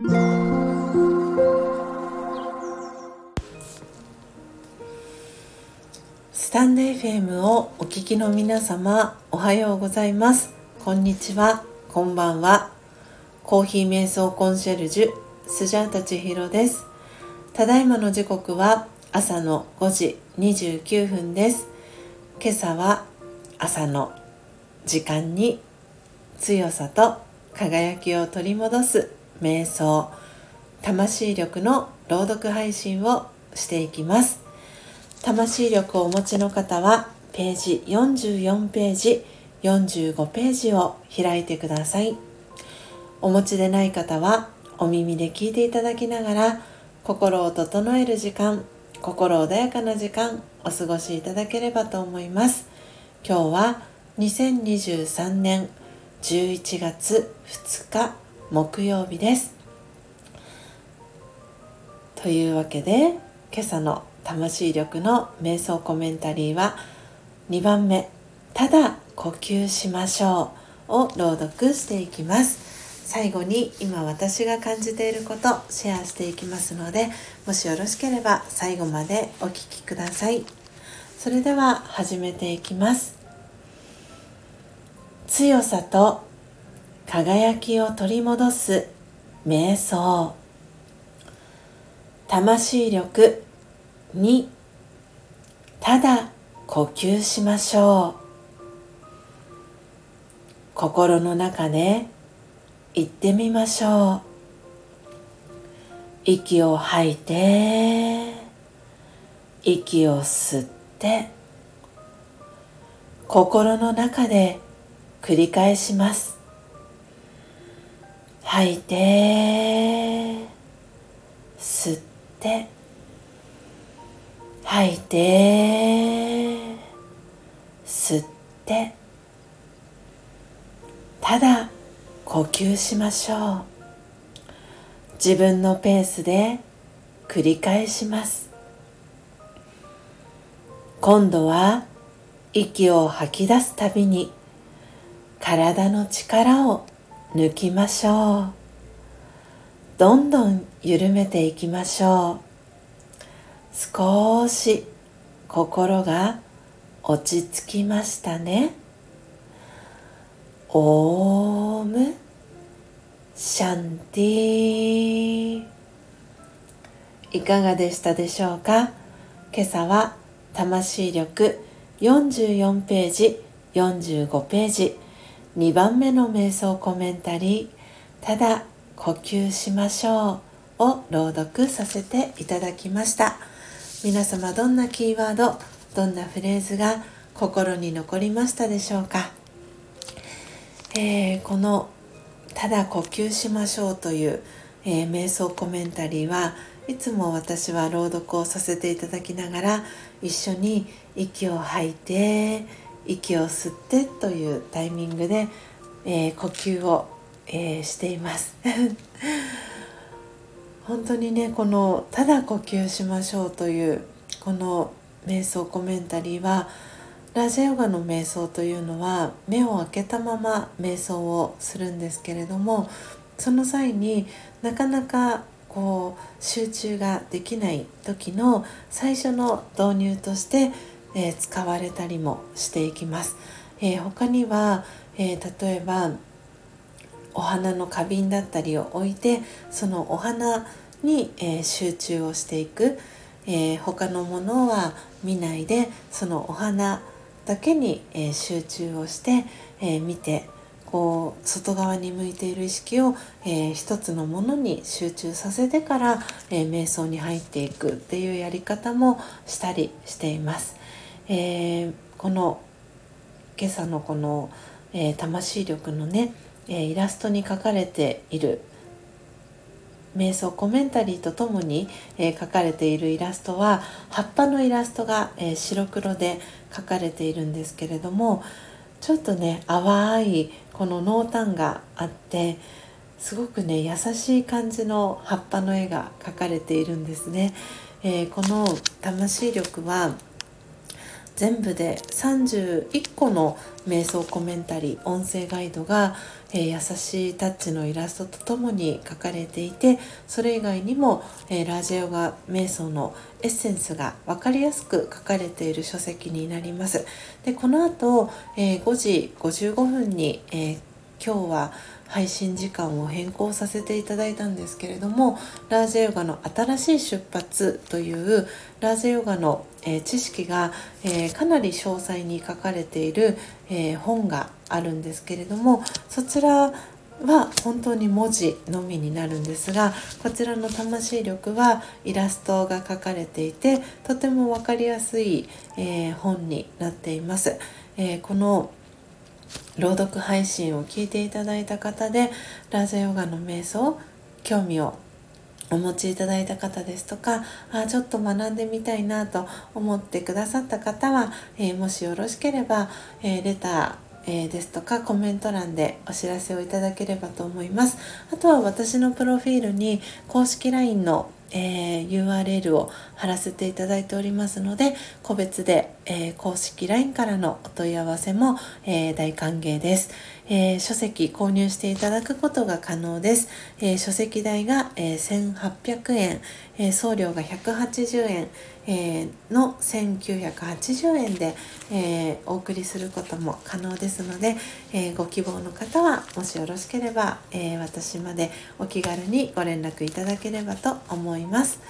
スタンド FM をお聞きの皆様おはようございます。こんにちは。こんばんは。コーヒー瞑想コンシェルジュスジャータチヒロです。ただいまの時刻は朝の5時29分です。今朝は朝の時間に強さと輝きを取り戻す瞑想魂力の朗読配信をしていきます。魂力をお持ちの方はページ44ページ45ページを開いてください。お持ちでない方はお耳で聞いていただきながら心を整える時間心穏やかな時間お過ごしいただければと思います。今日は2023年11月2日。木曜日です。というわけで今朝の魂力の瞑想コメンタリーは2番目「ただ呼吸しましょう」を朗読していきます。最後に今私が感じていることシェアしていきますのでもしよろしければ最後までお聴きください。それでは始めていきます。強さと輝きを取り戻す瞑想。魂力2ただ呼吸しましょう。心の中で言ってみましょう。息を吐いて息を吸って心の中で繰り返します。吐いて吸って吐いて吸ってただ呼吸しましょう。自分のペースで繰り返します。今度は息を吐き出すたびに体の力を抜きましょう。どんどん緩めていきましょう。少し心が落ち着きましたね。オームシャンティいかがでしたでしょうか？今朝は魂力44ページ45ページ。2番目の瞑想コメンタリーただ呼吸しましょうを朗読させていただきました。皆様どんなキーワードどんなフレーズが心に残りましたでしょうか、えー、この「ただ呼吸しましょう」という、えー、瞑想コメンタリーはいつも私は朗読をさせていただきながら一緒に息を吐いて息を吸ってというタイミングで、えー、呼吸を、えー、しています。本当にねこの「ただ呼吸しましょう」というこの瞑想コメンタリーはラジオヨガの瞑想というのは目を開けたまま瞑想をするんですけれどもその際になかなかこう集中ができない時の最初の導入として、えー、使われたりもしていきます。えー、他には、えー、例えばお花の花瓶だったりを置いてそのお花に、え集中をしていく、え他のものは見ないでそのお花だけに、え集中をして、え見てこう外側に向いている意識を、えー、一つのものに集中させてから、えー、瞑想に入っていくっていうやり方もしたりしています。えー、この今朝のこの、え魂力のね、えイラストに書かれている瞑想コメンタリーとともに、え描かれているイラストは葉っぱのイラストが、え白黒で描かれているんですけれどもちょっとね淡いこの濃淡があってすごくね優しい感じの葉っぱの絵が描かれているんですね。えー、この魂力は全部で31個の瞑想コメンタリー音声ガイドが、えー、優しいタッチのイラストとともに書かれていてそれ以外にも、えー、ラジオが瞑想のエッセンスが分かりやすく書かれている書籍になります。でこの後、えー、5時55分に、え今日は配信時間を変更させていただいたんですけれどもラージェヨガの新しい出発というラージェヨガの、えー、知識が、えー、かなり詳細に書かれている、えー、本があるんですけれどもそちらは本当に文字のみになるんですがこちらの魂力はイラストが描かれていてとても分かりやすい、え本になっています。えこの朗読配信を聞いていただいた方でラージャヨガの瞑想興味をお持ちいただいた方ですとかあちょっと学んでみたいなと思ってくださった方は、えー、もしよろしければ、えー、レターえー、ですとかコメント欄でお知らせをいただければと思います。あとは私のプロフィールに公式 LINE のえー、URL を貼らせていただいておりますので個別で、えー、公式 LINE からのお問い合わせも、えー、大歓迎です、え書籍購入していただくことが可能です、え書籍代が、え1800円、え送料が180円、えの1980円で、えお送りすることも可能ですので、えご希望の方はもしよろしければ、え私までお気軽にご連絡いただければと思います。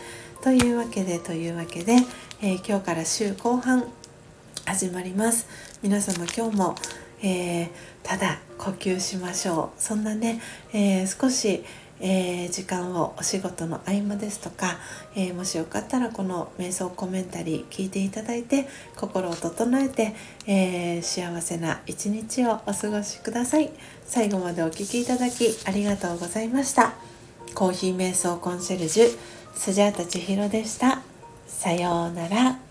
というわけでというわけで、え、今日から週後半始まります。皆様今日も、えー、ただ呼吸しましょう。そんなね、えー、少しえー、時間をお仕事の合間ですとか、え、もしよかったらこの瞑想コメンタリー聞いていただいて心を整えて、え、幸せな一日をお過ごしください。最後までお聴きいただきありがとうございました。コーヒー瞑想コンシェルジュスジャータ千尋でした。さようなら。